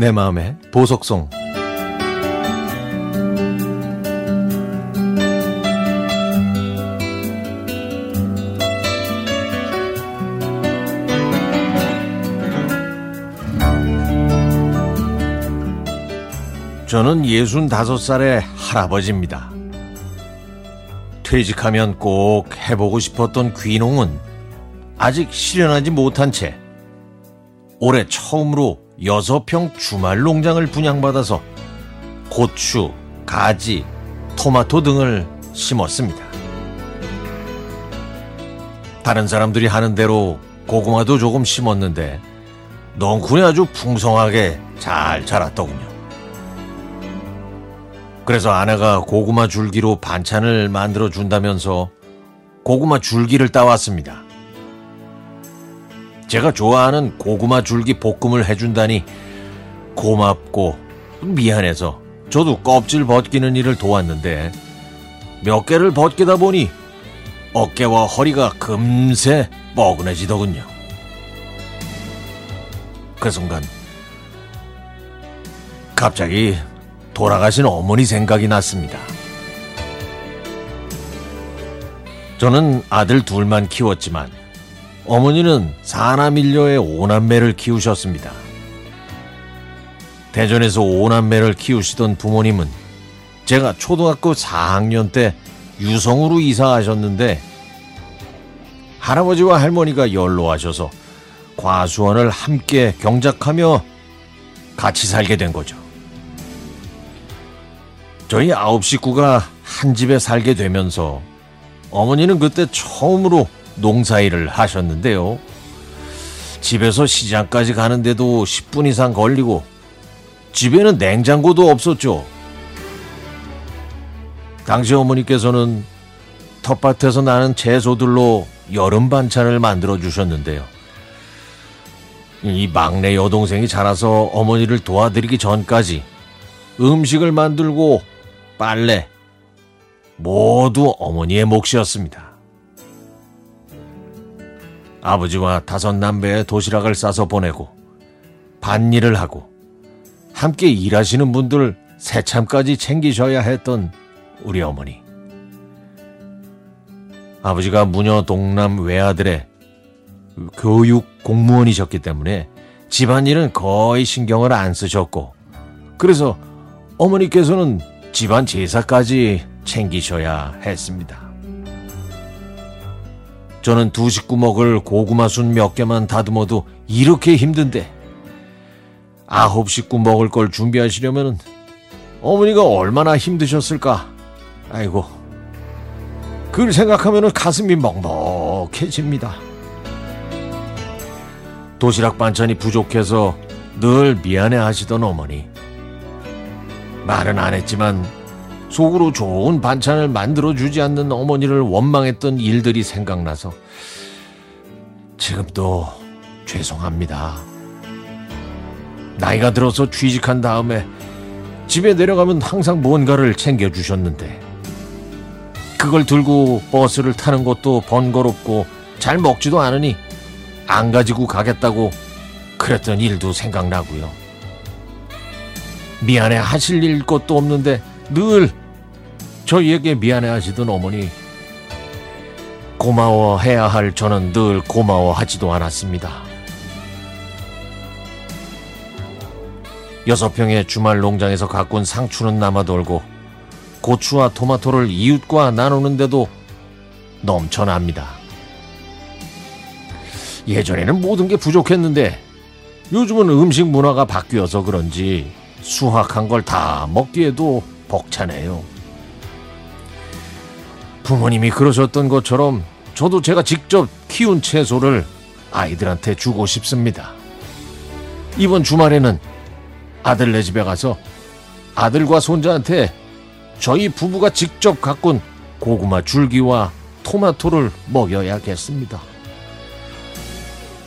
내 마음의 보석송 저는 65살의 할아버지입니다. 퇴직하면 꼭 해보고 싶었던 귀농은 아직 실현하지 못한 채 올해 처음으로 6평 주말 농장을 분양받아서 고추, 가지, 토마토 등을 심었습니다. 다른 사람들이 하는 대로 고구마도 조금 심었는데 넝쿨이 아주 풍성하게 잘 자랐더군요. 그래서 아내가 고구마 줄기로 반찬을 만들어 준다면서 고구마 줄기를 따왔습니다. 제가 좋아하는 고구마 줄기 볶음을 해준다니 고맙고 미안해서 저도 껍질 벗기는 일을 도왔는데 몇 개를 벗기다 보니 어깨와 허리가 금세 뻐근해지더군요. 그 순간 갑자기 돌아가신 어머니 생각이 났습니다. 저는 아들 둘만 키웠지만 어머니는 사남일녀의 오남매를 키우셨습니다. 대전에서 오남매를 키우시던 부모님은 제가 초등학교 4학년 때 유성으로 이사하셨는데 할아버지와 할머니가 연로하셔서 과수원을 함께 경작하며 같이 살게 된 거죠. 저희 아홉 식구가 한 집에 살게 되면서 어머니는 그때 처음으로 농사일을 하셨는데요. 집에서 시장까지 가는데도 10분 이상 걸리고 집에는 냉장고도 없었죠. 당시 어머니께서는 텃밭에서 나는 채소들로 여름 반찬을 만들어 주셨는데요. 이 막내 여동생이 자라서 어머니를 도와드리기 전까지 음식을 만들고 빨래 모두 어머니의 몫이었습니다. 아버지와 다섯 남배의 도시락을 싸서 보내고 밭일을 하고 함께 일하시는 분들 새참까지 챙기셔야 했던 우리 어머니. 아버지가 무녀 동남 외아들의 교육 공무원이셨기 때문에 집안일은 거의 신경을 안 쓰셨고 그래서 어머니께서는 집안 제사까지 챙기셔야 했습니다. 저는 두 식구 먹을 고구마 순 몇 개만 다듬어도 이렇게 힘든데 아홉 식구 먹을 걸 준비하시려면 어머니가 얼마나 힘드셨을까? 아이고, 그걸 생각하면 가슴이 먹먹해집니다. 도시락 반찬이 부족해서 늘 미안해 하시던 어머니. 말은 안 했지만 속으로 좋은 반찬을 만들어 주지 않는 어머니를 원망했던 일들이 생각나서 지금도 죄송합니다. 나이가 들어서 취직한 다음에 집에 내려가면 항상 뭔가를 챙겨주셨는데 그걸 들고 버스를 타는 것도 번거롭고 잘 먹지도 않으니 안 가지고 가겠다고 그랬던 일도 생각나고요. 미안해 하실 일 것도 없는데 늘 저희에게 미안해 하시던 어머니 고마워해야 할 저는 늘 고마워하지도 않았습니다. 여섯 평의 주말 농장에서 가꾼 상추는 남아돌고 고추와 토마토를 이웃과 나누는데도 넘쳐납니다. 예전에는 모든 게 부족했는데 요즘은 음식 문화가 바뀌어서 그런지 수확한 걸 다 먹기에도 벅차네요. 부모님이 그러셨던 것처럼 저도 제가 직접 키운 채소를 아이들한테 주고 싶습니다. 이번 주말에는 아들네 집에 가서 아들과 손자한테 저희 부부가 직접 가꾼 고구마 줄기와 토마토를 먹여야겠습니다.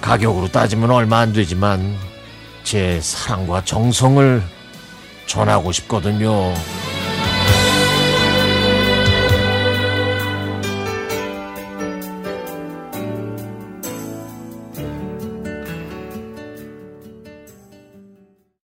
가격으로 따지면 얼마 안 되지만 제 사랑과 정성을 전하고 싶거든요.